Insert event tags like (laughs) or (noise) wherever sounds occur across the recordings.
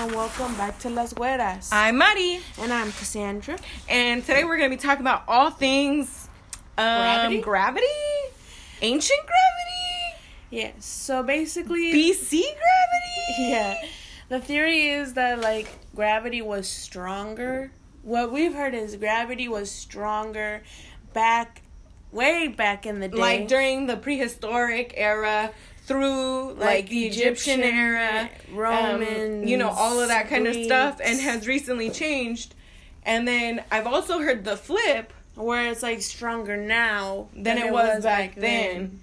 and welcome back to Las Güeras. I'm Maddie, and I'm Cassandra. and today we're going to be talking about all things um, Gravity? gravity, ancient gravity, Yes, so basically, BC gravity. yeah, the theory is that like gravity was stronger. What we've heard is gravity was stronger back, way back in the day. like during the prehistoric era through like, the Egyptian, era, um, Romans, you know, all of that kind of stuff, and has recently changed. And then I've also heard the flip where it's like stronger now than it was, back, then.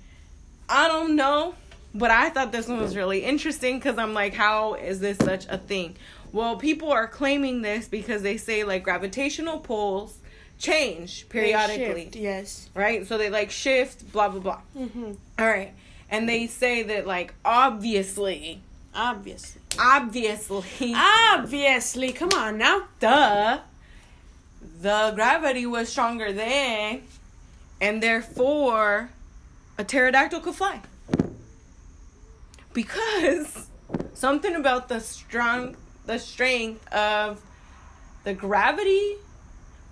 I don't know, but I thought this one was really interesting because I'm like, how is this such a thing? Well, people are claiming this because they say like gravitational pulls change periodically, shift, yes. right? So they like shift, blah blah blah. hmm All right, and they say that like obviously, Obviously. obviously, Obviously, come on now. duh, the gravity was stronger then, and therefore, a pterodactyl could fly. Because (laughs) something about the strong, the strength of the gravity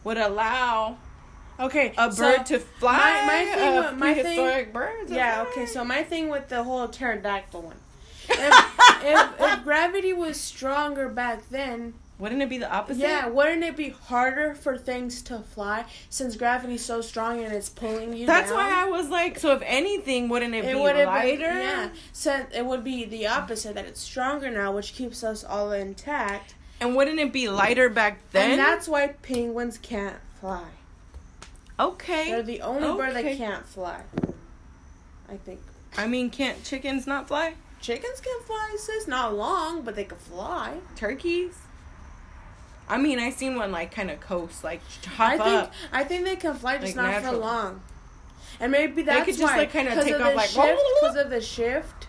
would allow Okay, a so bird to fly. my- my thing with- my thing- prehistoric bird. to Yeah, fly. okay, so my thing with the whole pterodactyl one. (laughs) If, if, if gravity was stronger back then, wouldn't it be the opposite? yeah, wouldn't it be harder for things to fly since gravity's so strong and it's pulling you That's down? why I was like, so if anything, wouldn't it, it be lighter? been yeah. So it would be the opposite that it's stronger now, which keeps us all intact. And wouldn't it be lighter back then? And that's why penguins can't fly. Okay. They're the only bird that can't fly. I think I mean, can't chickens not fly? chickens can fly, sis. Not long, but they can fly. Turkeys? I mean, I seen one like kind of coast, like hop I think up. I think they can fly, just Like not for long. And maybe that's they could just, why, like, kinda 'cause take off, like, because (laughs) of the shift.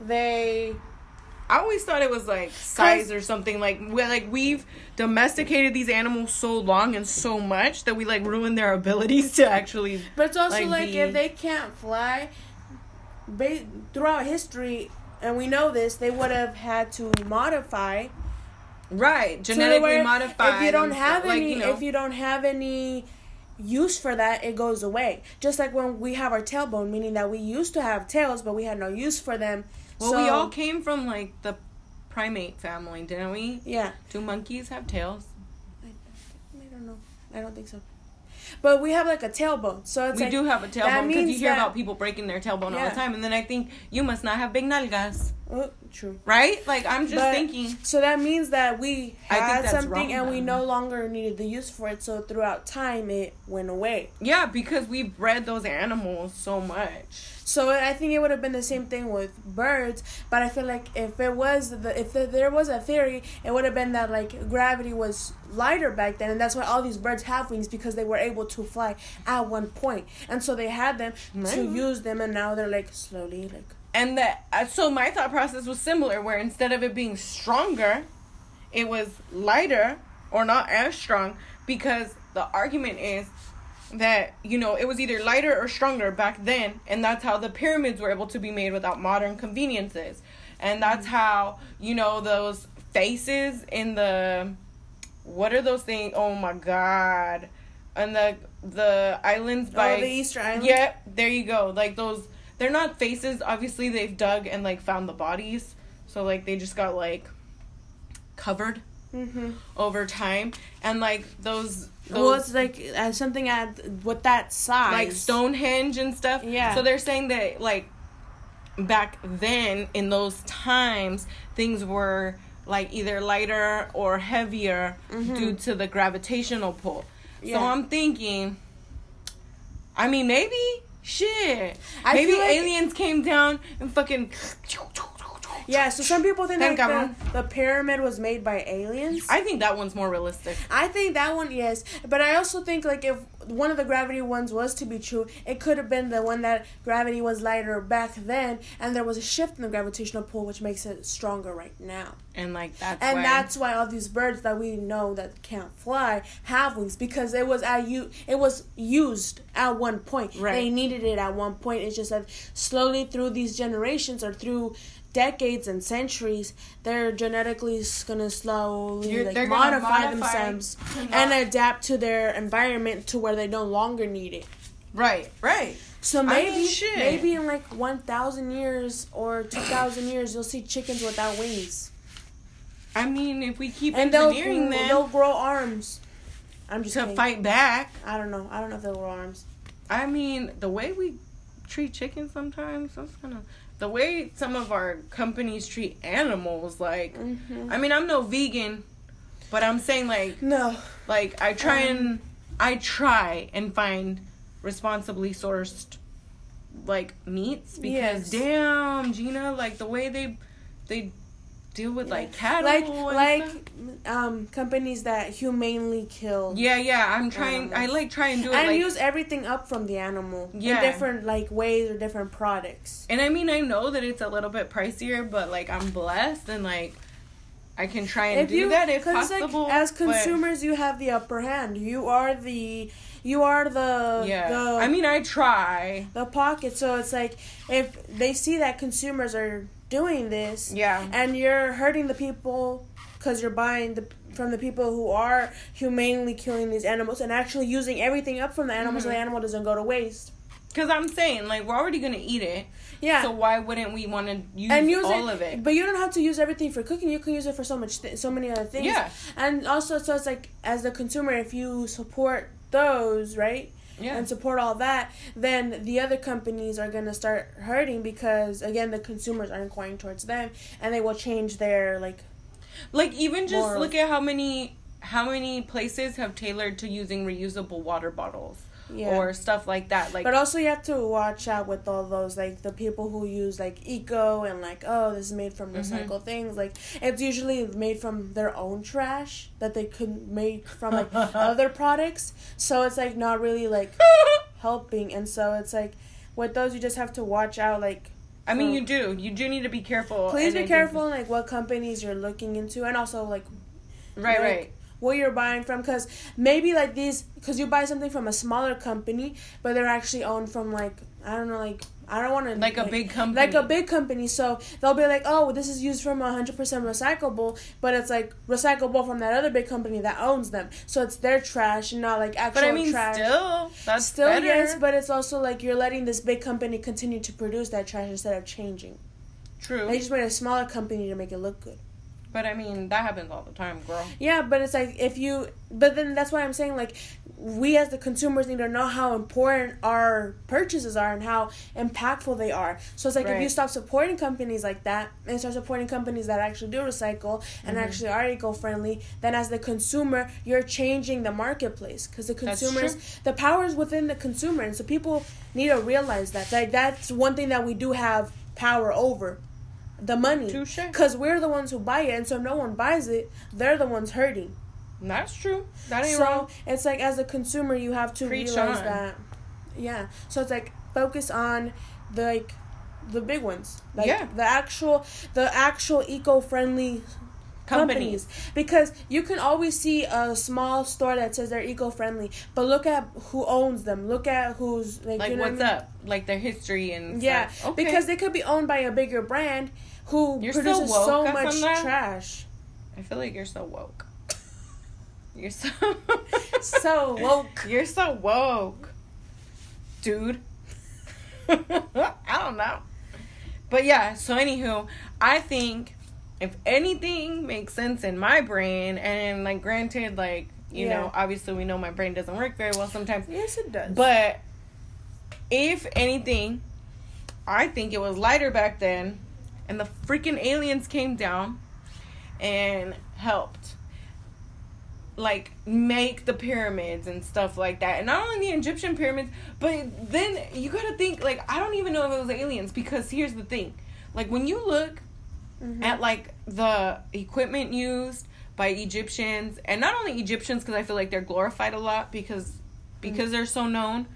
They I always thought it was like size or something. Like we like we've domesticated these animals so long and so much that we like ruin their abilities to actually. But it's also Like like, the- if they can't fly, ba- throughout history, and we know this, they would have had to modify Right, genetically where modified. If you don't have stuff, any, like, you know, if you don't have any use for that, it goes away. Just like when we have our tailbone, meaning that we used to have tails, but we had no use for them. Well, so, we all came from like the primate family, didn't we? yeah. Do monkeys have tails? I don't know. I don't think so. But we have like a tailbone, so it's we like do have a tailbone because you hear that- about people breaking their tailbone all the time, and then I think you must not have big nalgas, oh, true. right? Like I'm just But- thinking. So that means that we I think had something wrong, and we no longer needed the use for it. So throughout time, it went away. Yeah, because we bred those animals so much. So I think it would have been the same thing with birds, but I feel like if it was the if there was a theory, it would have been that like gravity was lighter back then, and that's why all these birds have wings because they were able to fly at one point, and so they had them to use them, and now they're like slowly like And that uh, so my thought process was similar, where instead of it being stronger, it was lighter or not as strong because the argument is that you know it was either lighter or stronger back then and that's how the pyramids were able to be made without modern conveniences and that's how you know those faces in the what are those things oh my god and the the islands by oh the Easter Island. Yep, there you go. Like those they're not faces, obviously they've dug and like found the bodies. So like they just got like covered Mm-hmm. over time. And like those those Well, it's like uh, something at with that size, like Stonehenge and stuff. Yeah. So they're saying that like back then in those times things were like either lighter or heavier due to the gravitational pull. Mm-hmm. Yeah. So I'm thinking I mean maybe shit. I maybe like- aliens came down and fucking Yeah, so some people think that the, the pyramid was made by aliens. I think that one's more realistic. I think that one, yes. But I also think, like, if one of the gravity ones was to be true, it could have been the one that gravity was lighter back then, and there was a shift in the gravitational pull, which makes it stronger right now. And like that's And why that's why all these birds that we know that can't fly have wings because it was at you it was used at one point. Right. They needed it at one point. It's just that slowly through these generations or through decades and centuries, they're genetically gonna slowly You're- like modify, modify themselves and adapt to their environment to where they no longer need it. Right, right. So I maybe mean, shit. maybe in like one thousand years or two thousand years, you'll see chickens without wings, I mean, if we keep and they'll engineering them they'll grow arms. I'm just to kidding. fight back, I don't know. I don't know if they'll grow arms. I mean, the way we treat chickens sometimes, that's kind of the way some of our companies treat animals. Like, hmm I mean, I'm no vegan, but I'm saying like, No. like I try Um, and I try and find responsibly sourced like meats because Yes. damn, Gina, like the way they they deal with like cattle, like like um companies that humanely kill yeah, yeah. I'm trying. I like try and do it and like use everything up from the animal Yeah. in different like ways or different products. And I mean, I know that it's a little bit pricier, but like I'm blessed and like I can try and do that if 'cause, like, possible. as but- consumers, you have the upper hand. You are the you are the yeah. the I mean, I try. the pocket. So it's like if they see that consumers are doing this, Yeah. and you're hurting the people because you're buying the from the people who are humanely killing these animals and actually using everything up from the animals so Mhm. the animal doesn't go to waste. Because I'm saying, like, we're already going to eat it. Yeah. So why wouldn't we want to use, and use all it, of it? but you don't have to use everything for cooking. You can use it for so much, th- so many other things. Yeah. And also, so it's like as the consumer, if you support those, right, Yeah. and support all that, then the other companies are gonna start hurting because again, the consumers aren't going towards them, and they will change their like. like, even just look at how many how many places have tailored to using reusable water bottles Yeah. or stuff like that. Like, but also, you have to watch out with all those like the people who use like eco and like oh this is made from Mhm. recycled things. Like it's usually made from their own trash that they could make from like (laughs) other products. So it's like not really like (laughs) helping, and so it's like with those you just have to watch out. Like I mean, you do. You do need to be careful. please be careful like what companies you're looking into, and also like Right, like, right. Where you're buying from because maybe like these because you buy something from a smaller company but they're actually owned from like i don't know like i don't want to Like a big company. like a big company so they'll be like oh this is used from 100% recyclable but it's like recyclable from that other big company that owns them so it's their trash and not like actual trash. But I mean, trash still, that's Still, better. yes but it's also like you're letting this big company continue to produce that trash instead of changing True. they just made a smaller company to make it look good But I mean, that happens all the time, girl. Yeah, but it's like if you, but then that's why I'm saying like we as the consumers need to know how important our purchases are and how impactful they are. So it's like if you stop supporting companies like that and start supporting companies that actually do recycle and Mhm. actually are eco friendly, then as the consumer you're changing the marketplace because the consumers, the power is within the consumer, and so people need to realize that. Like that's one thing that we do have power over. The money, because we're the ones who buy it, and so if no one buys it, they're the ones hurting. That's true. That ain't So wrong. it's like as a consumer, you have to Preach realize on. that. Yeah. So it's like focus on the like the big ones, like Yeah. the actual the actual eco friendly companies. Companies. because you can always see a small store that says they're eco friendly, but look at who owns them. Look at who's like, Like, you know what's what I mean? up? Like their history and Yeah, stuff. Okay. because they could be owned by a bigger brand who You're so produces woke so much trash. I feel like you're so woke. (laughs) You're so (laughs) So woke. You're so woke, dude. (laughs) I don't know, but yeah. So anywho, I think if anything makes sense in my brain, and like granted, like you Yeah. know, obviously we know my brain doesn't work very well sometimes, Yes, it does. but if anything, I think it was lighter back then, and the freaking aliens came down and helped like make the pyramids and stuff like that. And not only the Egyptian pyramids, but then you gotta think like I don't even know if it was aliens because here's the thing. Like when you look Mhm. at like the equipment used by Egyptians and not only Egyptians because I feel like they're glorified a lot because because they're so known.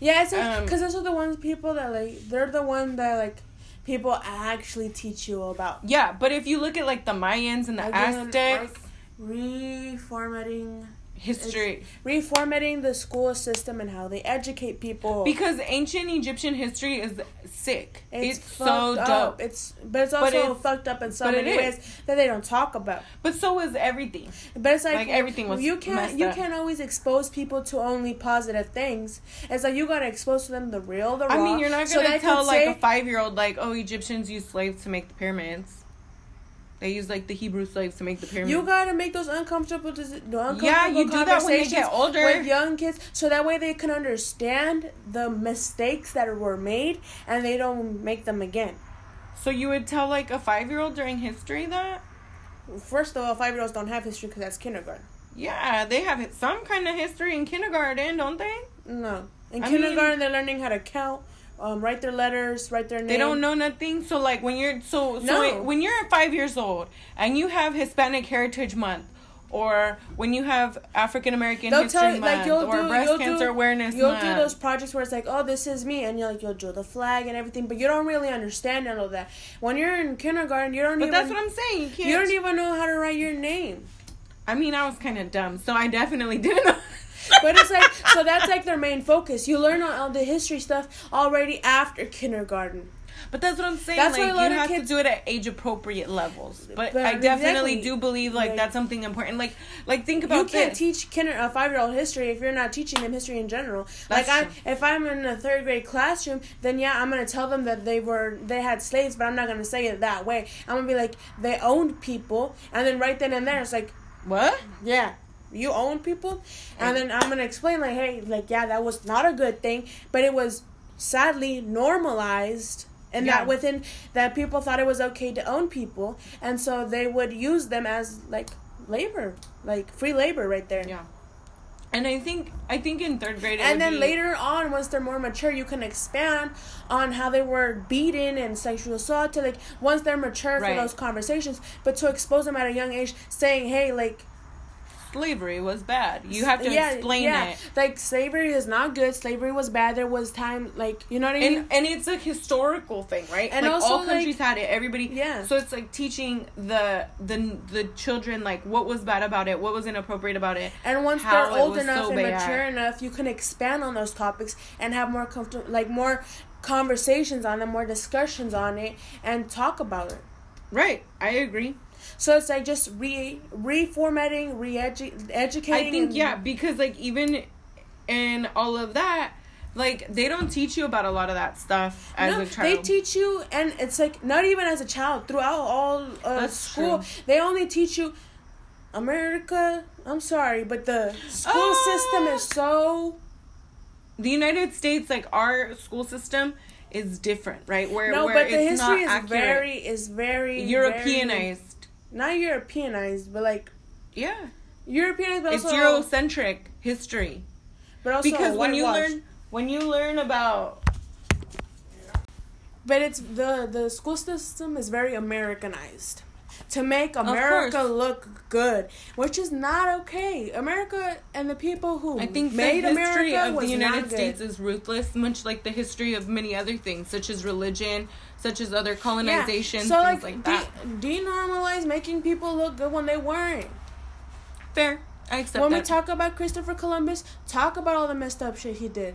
Yeah, it's Um, because those are the ones people that like they're the one that like people actually teach you about. Yeah, but if you look at like the Mayans and the Again, Aztecs, like, reformatting. History reformatting the school system and how they educate people. because ancient Egyptian history is sick. It's, so dope. up. It's but it's But also it's- fucked up in so many ways that they don't talk about. But so is everything. But it's like, Like, everything was you can't you can't always expose people to only positive things. It's like you gotta expose to them the real, the raw. I mean, you're not gonna they tell like say- a five year old like, oh, Egyptians used slaves to make the pyramids. They use like the Hebrew slaves to make the pyramids. You gotta make those uncomfortable, the uncomfortable Yeah, you do that when they get older. with young kids, so that way they can understand the mistakes that were made and they don't make them again. so you would tell like a five year old during history that? First of all, five year olds don't have history because that's kindergarten. Yeah, they have some kind of history in kindergarten, don't they? No, in I kindergarten mean- they're learning how to count, um, write their letters, write their name. They don't know nothing. So like when you're so so No. wait, when you're five years old and you have Hispanic Heritage Month, or when you have African American They'll History tell you Month, like you'll or do Breast you'll Cancer do, Awareness You'll Month. do those projects where it's like, oh, this is me, and you're like you'll draw the flag and everything, but you don't really understand all of that. When you're in kindergarten, you don't but even that's what I'm saying. You can't. you don't even know how to write your name. I mean, I was kind of dumb, so I definitely didn't know. (laughs) But it's like so that's like their main focus. You learn all, all the history stuff already after kindergarten. But that's what I'm saying. That's why like a lot you of have kids- to do it at age appropriate levels. But, But I definitely exactly. do believe like Like- that's something important. Like like think about you can't this. teach kinder a five year old history if you're not teaching them history in general. like That's I'm, true. if I'm in a third grade classroom, then yeah, I'm gonna tell them that they were they had slaves, but I'm not gonna say it that way. I'm gonna be like they owned people, and then right then and there, it's like what? yeah. You own people, and then I'm gonna explain like, hey, like yeah, that was not a good thing, but it was sadly normalized, and Yeah. that within that people thought it was okay to own people, and so they would use them as like labor, like free labor, right there. Yeah. And I think I think in third grade. And then be- later on, once they're more mature, you can expand on how they were beaten and sexual assault. To like once they're mature Right. for those conversations, but to expose them at a young age, saying, "Hey, like slavery was bad. You have to explain it. Like slavery is not good. Slavery was bad. There was time, like you know what I mean. And and it's a historical thing, right? And like also, all like- countries had it. Everybody Yeah. So it's like teaching the the the children like what was bad about it, what was inappropriate about it. And once they're old enough so and bad. mature enough, you can expand on those topics and have more comfortable, like more conversations on them, more discussions on it, and talk about it. Right. I agree. So it's like just re reformatting, re educating. I think yeah, because like even in all of that, like they don't teach you about a lot of that stuff as no, a child. they teach you, and it's like not even as a child throughout all uh, school. true. They only teach you America. I'm sorry, but the school Uh, system is so the United States, like our school system, is different, right? Where no, where but the history is accurate. very is very Europeanized. very- not Europeanized, but like Yeah, Europeanized, but it's also Eurocentric history. but also because when you learn when you learn about But it's the the school system is very Americanized to make America look good, which is not okay. America and the people who I think made the history America of the United. States is ruthless, much like the history of many other things, such as religion, such as other colonization, So things like, like, de- that. denormalize making people look good when they weren't. Fair, I accept when that. we talk about Christopher Columbus, talk about all the messed up shit he did.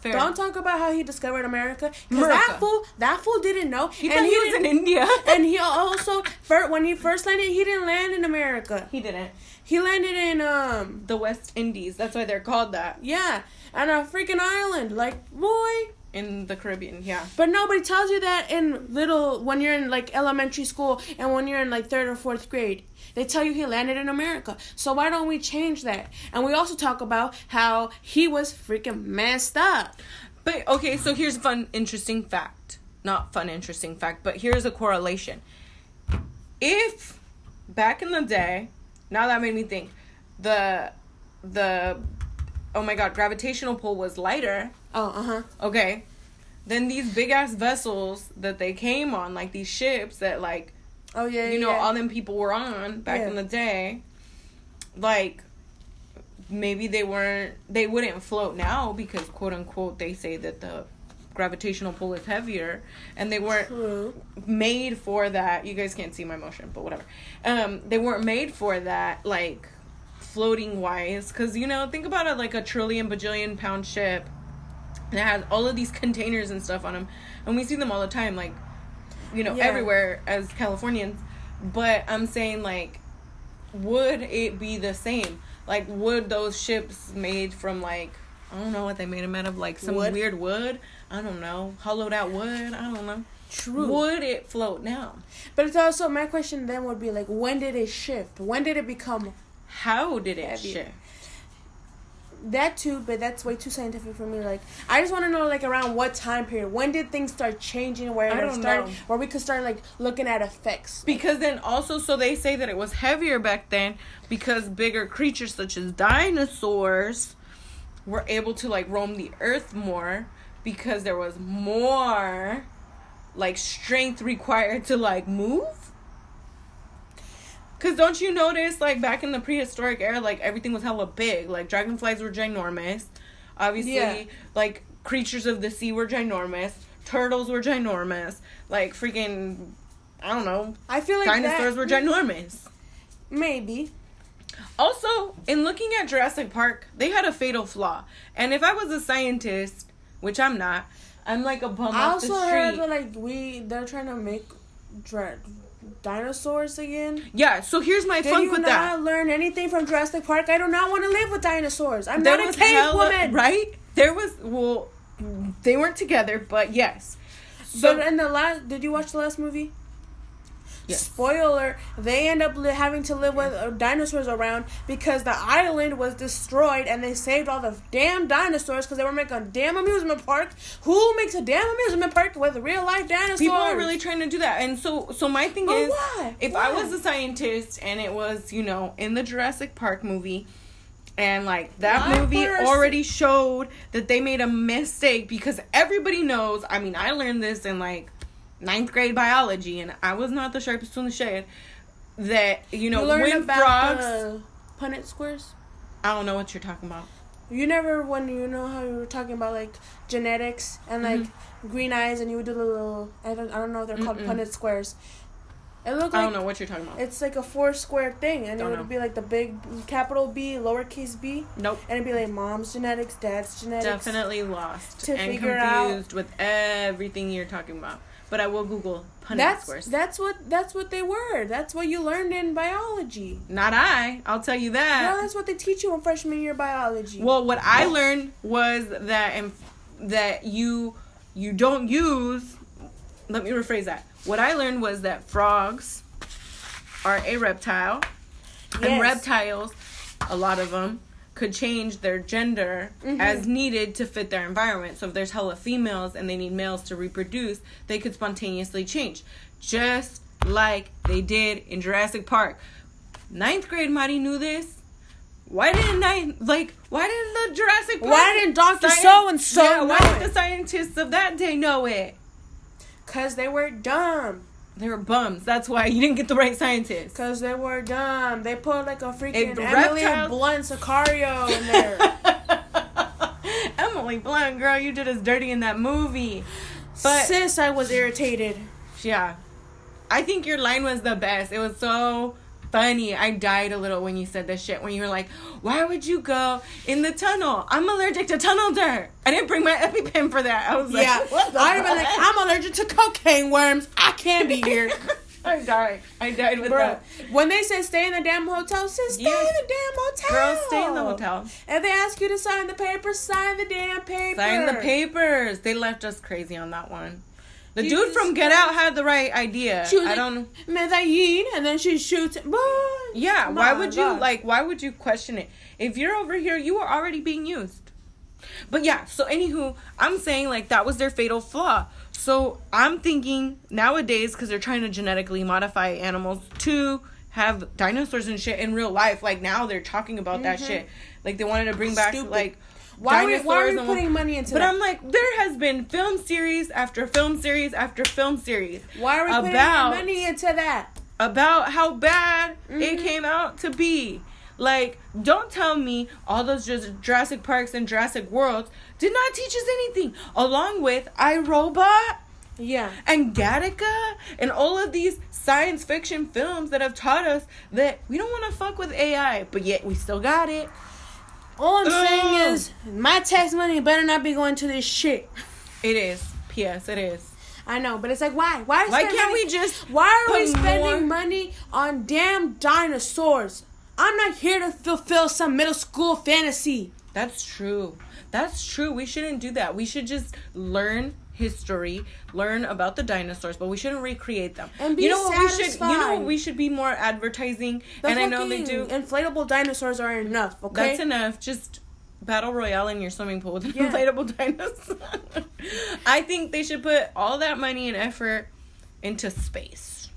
Fair. Don't talk about how he discovered America, because that fool, that fool didn't know, he and thought he was in India. (laughs) and he also when he first landed, he didn't land in America. he didn't. He landed in um The West Indies. That's why they're called that yeah, and a freaking island. Like boy, in the Caribbean. Yeah. but nobody tells you that in little when you're in like elementary school and when you're in like third or fourth grade. They tell you he landed in America. So why don't we change that? And we also talk about how he was freaking messed up. But okay, so here's a fun, interesting fact. Not fun, interesting fact, but here's a correlation. If back in the day, now that made me think, the the oh my god, gravitational pull was lighter. Oh, uh huh. Okay, then these big ass vessels that they came on, like these ships that like Oh yeah. you know yeah. all them people were on back Yeah. in the day, like maybe they weren't they wouldn't float now because quote unquote they say that the gravitational pull is heavier and they weren't True. made for that you guys can't see my motion but whatever um they weren't made for that like floating wise because you know think about it like a trillion bajillion pound ship that has all of these containers and stuff on them and we see them all the time like you know Yeah. everywhere as californians but i'm saying like would it be the same like would those ships made from like i don't know what they made them out of like some Wood? weird wood i don't know hollowed out wood i don't know True. would it float now But it's also my question then would be like, when did it shift? When did it become how did it shift that too? But that's way too scientific for me. Like, I just want to know like around what time period. When did things start changing? Where I don't started, know. where we could start like looking at effects. Because then also, so they say that it was heavier back then because bigger creatures such as dinosaurs were able to like roam the earth more because there was more like strength required to like move. Cause don't you notice like back in the prehistoric era, like everything was hella big. Like dragonflies were ginormous. Obviously, Yeah. like creatures of the sea were ginormous. Turtles were ginormous. Like freaking, I don't know, I feel like dinosaurs that, were ginormous. Maybe. Also, in looking at Jurassic Park, they had a fatal flaw. And if I was a scientist, which I'm not, I'm like a bum I off also the heard street. that like we they're trying to make dra- dinosaurs again. yeah, so here's my Did funk you with not learn anything from Jurassic Park? I do not want to live with dinosaurs. I'm There not a cave hella- woman. right? There was well, they weren't together, but yes. But So in the last, did you watch the last movie? Yes. Spoiler: They end up li- having to live with uh, dinosaurs around because the island was destroyed, and they saved all the damn dinosaurs because they were making a damn amusement park. Who makes a damn amusement park with real life dinosaurs? people are really trying to do that, and so so my thing But is, why? if I was a scientist and it was you know in the Jurassic Park movie. And like that Why movie her- already showed that they made a mistake because everybody knows. I mean, I learned this in like ninth grade biology, and I was not the sharpest tool in the shed. That you know you when about frogs. the Punnett squares. I don't know what you're talking about. You never when you know how you were talking about like genetics and like Mm-hmm. green eyes and you would do the little I don't I don't know they're called Mm-mm. Punnett squares. It looked I don't know what you're talking about. It's like a four square thing, and Don't it would know. be like the big capital B, lowercase b, Nope. and it'd be like mom's genetics, dad's genetics. Definitely lost To and confused with everything you're talking about. But I will Google Punnett That's that's what that's what they were. That's what you learned in biology. Not I. I'll tell you that. No, that's what they teach you in freshman year biology. Well, what I learned was that in, that you you don't use. Let me rephrase that. What I learned was that frogs are a reptile, and reptiles, a lot of them, could change their gender Mhm. as needed to fit their environment. So if there's hella females and they need males to reproduce, they could spontaneously change, just like they did in Jurassic Park. Ninth grade Maddie knew this. Why didn't I like? Why didn't the Jurassic Park? Why didn't Doctor So and So why did the scientists of that day know it? Cause they were dumb. They were bums. That's why you didn't get the right scientists. Cause they were dumb. They put like a freaking the Emily Blunt Sicario in there. (laughs) Emily Blunt, girl, you did us dirty in that movie. But Sis, I was irritated. yeah, I think your line was the best. It was so funny. I died a little when you said this shit. When you were like, "Why would you go in the tunnel? I'm allergic to tunnel dirt. I didn't bring my EpiPen for that." I was like, yeah? I'd have like, I'm allergic to cocaine worms. I can't be here. (laughs) I died. I died with Bro, that. when they said stay in the damn hotel, say stay Yes. in the damn hotel. Girl, stay in the hotel. If they ask you to sign the papers, sign the damn papers. Sign the papers. They left us crazy on that one. The dude from Get Out had the right idea. She was I like, don't. Medellin, and then she shoots. Boy, Yeah, why my would you like? Why would you question it? If you're over here, you are already being used. But yeah, so anywho, I'm saying like that was their fatal flaw. So I'm thinking nowadays because they're trying to genetically modify animals to have dinosaurs and shit in real life. Like now they're talking about that shit. Like they wanted to bring back Mm-hmm. Stupid. like Why are we, why are we putting money into But that? But I'm like, there has been film series after film series after film series why are we putting money into that? about how bad it Mhm. came out to be. Like, don't tell me all those Jus- Jurassic Parks and Jurassic Worlds did not teach us anything. Along with iRobot Yeah. and Gattaca and all of these science fiction films that have taught us that we don't want to fuck with AI, but yet we still got it. All I'm Ugh. saying is, my tax money better not be going to this shit. It is. P.S. It is. I know, but it's like, why? Why? Why can't money- we just Why are we spending more- money on damn dinosaurs? I'm not here to fulfill some middle school fantasy. That's true. That's true. We shouldn't do that. We should just learn history, learn about the dinosaurs, but we shouldn't recreate them. And be you know what we should you know what we should be more advertising The and I know they do Inflatable dinosaurs are enough. Okay. That's enough. Just battle royale in your swimming pool with an (laughs) Yeah. inflatable dinosaur. I think they should put all that money and effort into space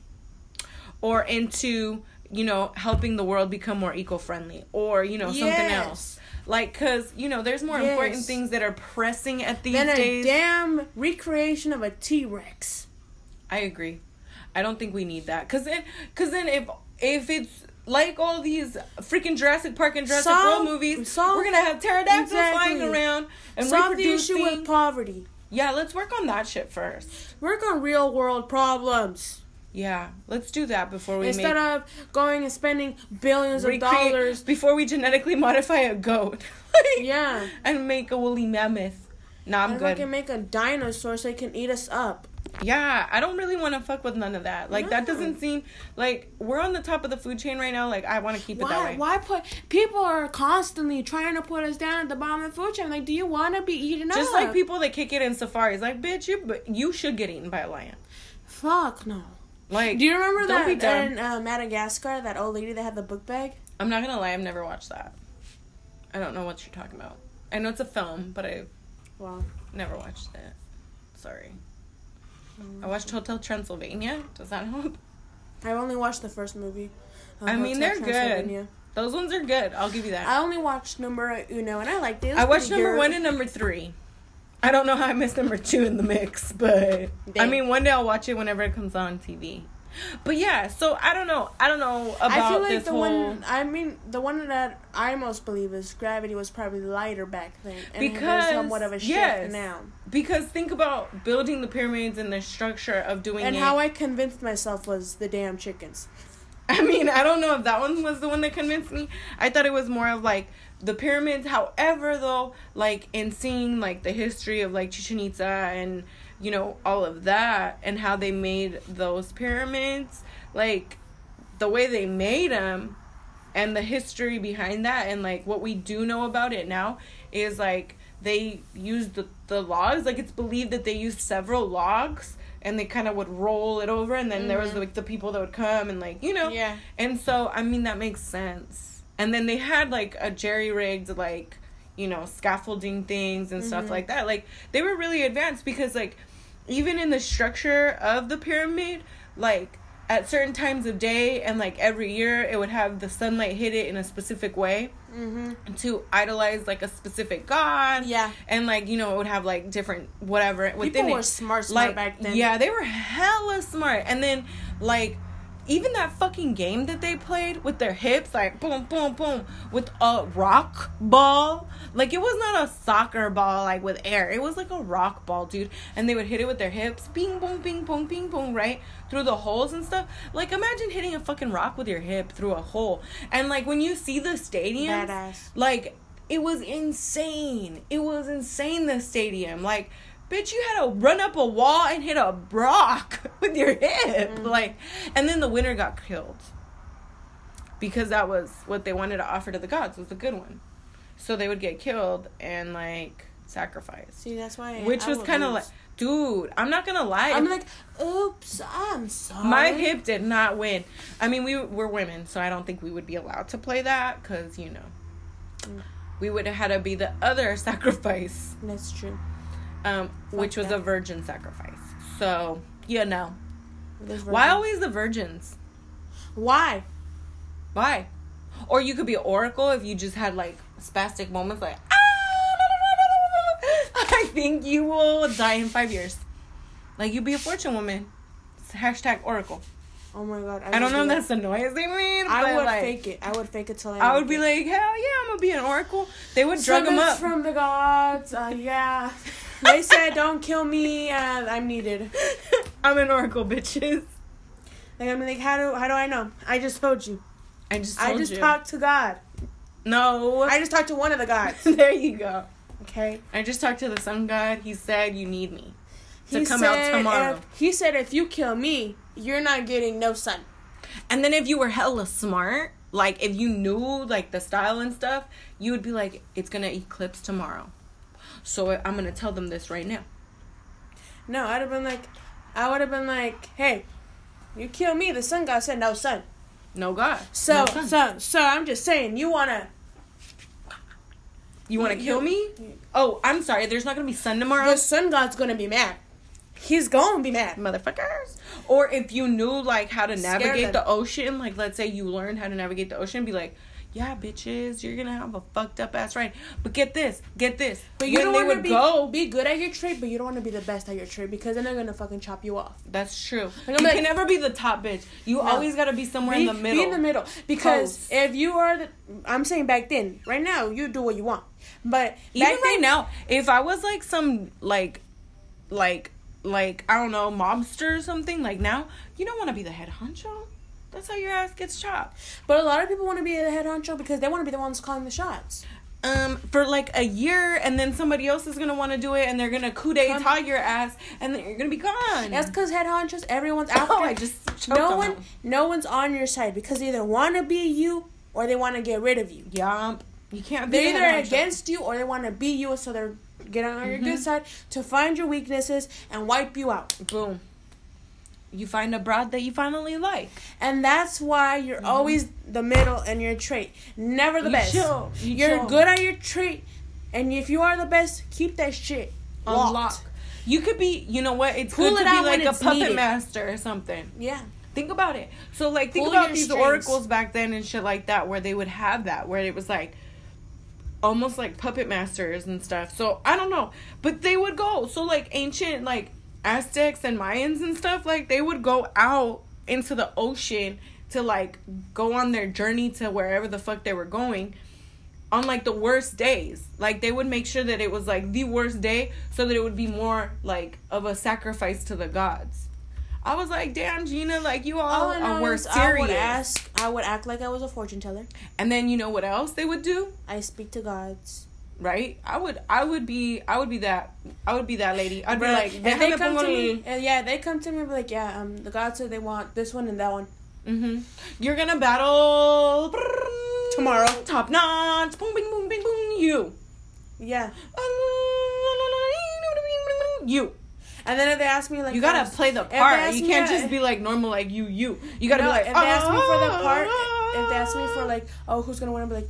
or into you know helping the world become more eco-friendly or you know something else like because you know there's more important things that are pressing at these Then a days damn recreation of a T Rex. i agree i don't think we need that because then because then if if it's like all these freaking Jurassic Park and Jurassic Solve- World movies, solve- we're gonna have pterodactyls Exactly. flying around and Solve the issue with poverty. Yeah, let's work on that shit first. Work on real world problems Yeah, let's do that before we instead make of going and spending billions of recreate- dollars. before we genetically modify a goat. (laughs) Yeah. and make a woolly mammoth. Nah, I'm and good. fucking make a dinosaur so it can eat us up. Yeah, I don't really want to fuck with none of that. Like that doesn't seem like we're on the top of the food chain right now. Like I want to keep it that way. Why put people are constantly trying to put us down at the bottom of the food chain? Like, do you want to be eaten Just up? Just like people that kick it in safaris, like bitch, you but you should get eaten by a lion. Fuck no. Like, Do you remember that in uh, Madagascar? That old lady that had the book bag. I'm not gonna lie, I've never watched that. I don't know what you're talking about. I know it's a film, but I well never watched it. Sorry. I watched Hotel Transylvania. Does that help? I only watched the first movie. I mean, Hotel they're good. Those ones are good. I'll give you that. I only watched number uno, and I liked it. It I watched number good. one and number three. I don't know how I missed number two in the mix, but I mean, one day I'll watch it whenever it comes on TV. But yeah, so I don't know. I don't know about I feel like this the whole. one. I mean, the one that I most believe is gravity was probably lighter back then, and Because, somewhat of a shift yes. now. Because think about building the pyramids and the structure of doing And it. how I convinced myself was the damn chickens. (laughs) I mean, I don't know if that one was the one that convinced me. I thought it was more of like the pyramids. However, though, like in seeing like the history of like Chichen Itza and you know all of that and how they made those pyramids, like the way they made them and the history behind that and like what we do know about it now is like they used the, the logs like it's believed that they used several logs and they kind of would roll it over and then there was Mhm. like the people that would come and like you know Yeah. and so i mean that makes sense and then they had like a jerry rigged like you know scaffolding things and stuff Mhm. like that like they were really advanced because like even in the structure of the pyramid like at certain times of day and like every year it would have the sunlight hit it in a specific way Mm-hmm. to idolize like a specific god Yeah. and like you know it would have like different whatever within People it were smart, smart like back then. yeah they were hella smart and then like even that fucking game that they played with their hips like boom boom boom with a rock ball. Like it was not a soccer ball like with air. It was like a rock ball dude. And they would hit it with their hips bing boom bing boom bing boom right through the holes and stuff. Like imagine hitting a fucking rock with your hip through a hole. And like when you see the stadium like it was insane. It was insane the stadium. Like bitch you had to run up a wall and hit a rock (laughs) with your hip. Mhm. Like and then the winner got killed. Because that was what they wanted to offer to the gods was the good one. So they would get killed and like sacrifice. See, that's why. Which I was kind of like dude, I'm not gonna lie. I'm like, oops, I'm sorry. my hip did not win. I mean, we were women, so I don't think we would be allowed to play that because you know, Mm. we would have had to be the other (laughs) sacrifice, That's true. Um, which was that. a virgin sacrifice. So you know, why always the virgins? Why? Why? Or you could be an oracle if you just had like spastic moments, like "Ah, (laughs) I think you will die in five years. Like you'd be a fortune woman. It's hashtag oracle. Oh my god. I, don't know if that's the noise they made. I would like, fake it. I would fake it till I. I would be it. like, hell yeah, I'm gonna be an oracle. They would drug them up. from the gods. Uh, yeah. They said don't kill me. Uh, I'm needed. (laughs) I'm an oracle, bitches. Like I'm like, how do how do I know? I just told you. I just I just you. talked to God. no. I just talked to one of the gods. (laughs) there you go. Okay. I just talked to the sun god. He said you need me to He come out tomorrow. If, he said if you kill me, you're not getting no sun. And then if you were hella smart, like if you knew like the style and stuff, you would be like, it's gonna eclipse tomorrow. So uh, I'm gonna tell them this right now. No, I'd have been like, I would have been like, hey, you kill me. The sun god said no sun. No God. So no sun. so so I'm just saying, you wanna you want to you- kill me? Oh, I'm sorry. There's not gonna be sun tomorrow, the sun god's gonna be mad. He's gonna be mad. motherfuckers. Or if you knew like how to navigate the ocean, like let's say you learned how to navigate the ocean, be like. Yeah, bitches, you're gonna have a fucked up ass ride. But get this, get this. But you when don't they want to would be go, be good at your trade, but you don't want to be the best at your trade because then they're gonna fucking chop you off. That's true. Like, you like- can never be the top bitch. You No. always gotta be somewhere be, in the middle. Be in the middle because Close. if you are the, I'm saying back then, right now you do what you want, but Even right then- now, if I was like some like, like, like I don't know, mobster or something, like now you don't want to be the head honcho. That's how your ass gets chopped. But a lot of people want to be the head honcho because they want to be the ones calling the shots. Um, for like a year, and then somebody else is gonna want to do it, and they're gonna coup d'état your ass, and then you're gonna be gone. That's because head honchos, everyone's (laughs) after. oh, I just no on one, one. no one's on your side because they either want to be you or they want to get rid of you. Yump. You can't be They're either against you or they want to be you, so they're getting on your Mm-hmm. good side to find your weaknesses and wipe you out. Boom. You find a broad that you finally like. And that's why you're always the middle in your trait, never the Mm-hmm. You best. chill. You You're chill. good at your trait, and if you are the best, keep that shit locked. Unlock. You could be, you know what? It's Pull good it to be like a puppet needed. master or something. Yeah. Think about it. So like think Pull about these strings. oracles back then and shit like that where they would have that where it was like almost like puppet masters and stuff. So I don't know, but they would go. So like ancient like Aztecs and Mayans and stuff like they would go out into the ocean to like go on their journey to wherever the fuck they were going on like the worst days. Like they would make sure that it was like the worst day so that it would be more like of a sacrifice to the gods. I was like, damn, Gina, like you all, All are were is I would ask, I would act like I was a fortune teller. and then you know what else they would do, I speak to gods. Right? I would, I would be, I would be that, I would be that lady. I'd be like, if they come to me, and yeah, they come to me and be like, yeah, um, the gods said they want this one and that one. Mhm. You're gonna battle Tomorrow. Top notch. Boom, bing, boom, bing, boom. You. Yeah, You. and then if they ask me like, You gotta um, play the part. You can't just be like normal, like you, you. You gotta no, be like. if they ask me for the "Ah." part, if they ask me for like, oh, who's gonna win? Be like,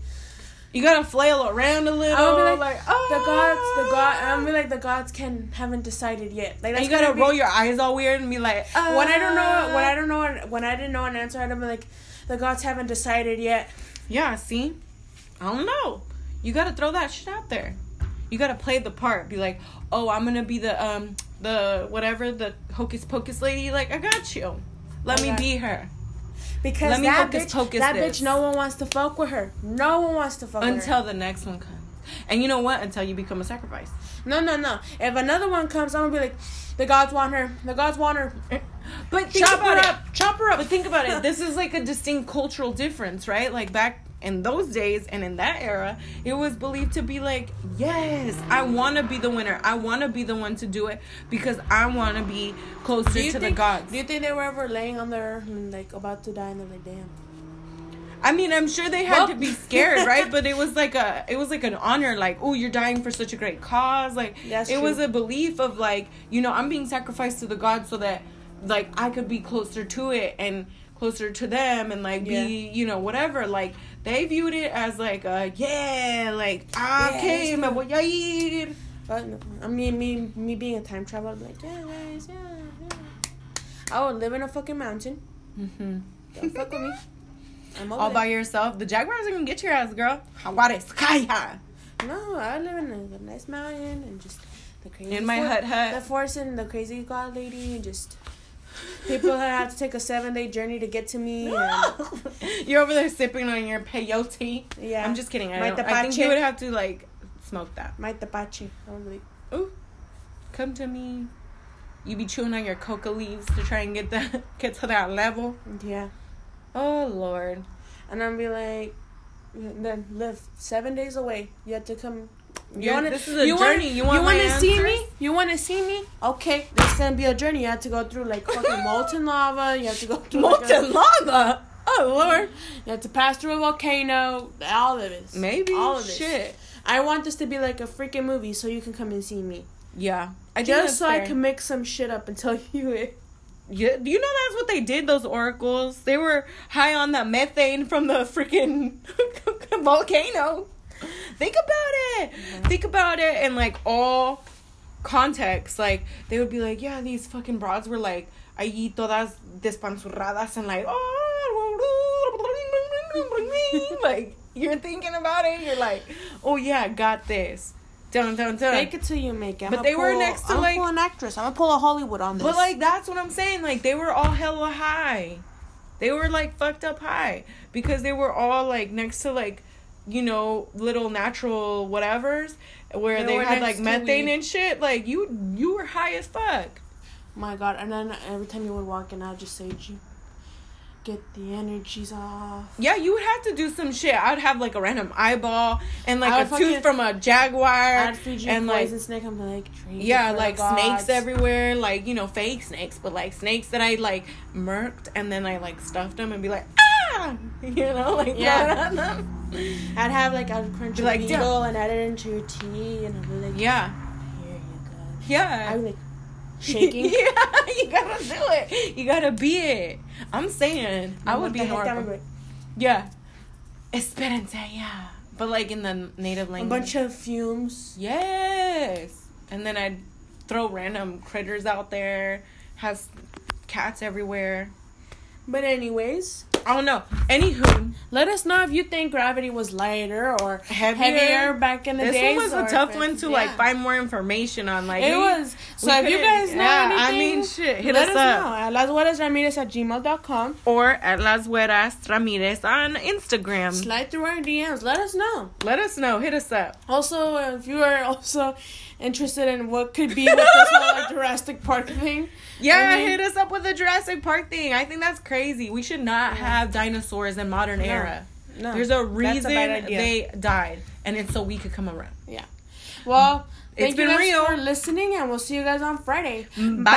you gotta flail around a little. I would be like, like the "Ah." gods, the god. I'm be like, the gods can haven't decided yet. Like that's you gotta be- roll your eyes all weird and be like, "Ah." when I don't know when I don't know when I didn't know an answer, I'd be like, the gods haven't decided yet. Yeah, see? I don't know. You gotta throw that shit out there. You gotta play the part. Be like, oh, I'm gonna be the um the whatever the hocus pocus lady. Like, I got you. Let I me got- be her Because Let me that hocus bitch, pocus that this. bitch, no one wants to fuck with her. No one wants to fuck with her. until the next one comes. And you know what? Until you become a sacrifice. No, no, no. If another one comes, I'm gonna be like, the gods want her. The gods want her. But think Chop about her it. up. Chop her up. But think about it. This is like a distinct cultural difference, right? Like back in those days and in that era, it was believed to be like, yes, I want to be the winner. I want to be the one to do it because I want to be closer to think? the gods. Do you think they were ever laying on their like about to die and they're like, damn? I mean, I'm sure they had Well- to be scared, right? (laughs) But it was like a, it was like an honor, like, oh, you're dying for such a great cause. Like, That's it true. was a belief of like, you know, I'm being sacrificed to the gods so that, like, I could be closer to it and closer to them and like Yeah. be, you know, whatever. Like, they viewed it as like, uh, yeah, like, I Yeah, okay, it's me cool. voy a. But no, I mean, me, me being a time traveler, be like, yeah, guys, yeah, yeah. I would live in a fucking mountain. Mm-hmm. Don't fuck with me. (laughs) I'm All there. by yourself. The Jaguars are gonna get your ass, girl. Jaguares, kaya. No, I live in a, a nice mountain and just the crazy. In my hut hut. The force and the crazy god lady and just people that have to take a seven day journey to get to me. (laughs) You're over there sipping on your peyote. yeah, I'm just kidding. I, My don't, I think you would have to like smoke that. my tapache. Like, Ooh. come to me. You be chewing on your coca leaves to try and get that (laughs) get to that level. Yeah. Oh Lord. And I'm be like, then live seven days away. You have to come. You- wanna- this is a you wanna- You want you wanna see me? You want to see me? Okay, this is gonna be a journey. You have to go through like fucking molten lava. You have to go through like, Molten lava. Oh Lord. you have to pass through a volcano. All of this. Maybe. all of this. Shit. I want this to be like a freaking movie, so you can come and see me. Yeah. I Just so I can make some shit up and tell (laughs) you it. Yeah, you know that's what they did? Those oracles, they were high on the methane from the freaking (laughs) volcano. Think about it. Think about it in like all context. Like they would be like, yeah, these fucking broads were like ahí todas despanzurradas and like oh like you're thinking about it. You're like, oh yeah, got this. Dun dun dun. Make it till you make it. But they were next to, I'm like- pull an actress. I'm gonna pull a Hollywood on this. But like that's what I'm saying. Like they were all hella high. They were like fucked up high because they were all like next to like you know little natural whatevers where They they, had like methane and shit. Like you you were high as fuck. my God! And then every time you would walk in, I'd just say, "G, get the energies off." Yeah, you would have to do some shit. I'd have like a random eyeball and like a tooth from a jaguar I'd feed you and like poison snake. I'm like, "Drink yeah, like snakes gods." everywhere, like you know, fake snakes, but like snakes that I like murked and then I like stuffed them and be like, ah, (laughs) you know, like Yeah. throw on them. (laughs) I'd have like I'd crunch Be a like, beetle and add it into your tea, and I'd be like, Yeah, here you go. yeah. Be like (laughs) shaking. yeah, you gotta do it. You gotta be it. I'm saying, I would be the I would be like, Yeah, esperanza, yeah. But like in the native language, A bunch of fumes. Yes. And then I'd throw random critters out there, have cats everywhere. But anyways, I don't know. Anywho, let us know if you think gravity was lighter or Heavier. heavier, back in the day. this days. one was a tough one to yeah. like find more information on. Like It was. So if you guys know yeah, anything, I mean, shit, hit let us us, up. know at lasguerasramirez at gmail.com. or at Las Hueras Ramirez on Instagram. Slide through our DMs. Let us know. Let us know. Hit us up. Also, if you are also interested in what could be with this whole like, Jurassic Park thing, (laughs) Yeah, I mean- hit us up with the Jurassic Park thing. I think that's crazy. We should not have dinosaurs in modern era. no, There's a reason idea. they died, and it's so we could come around. Yeah. Well, It's thank you been guys real. for listening, and we'll see you guys on Friday. Mm, bye.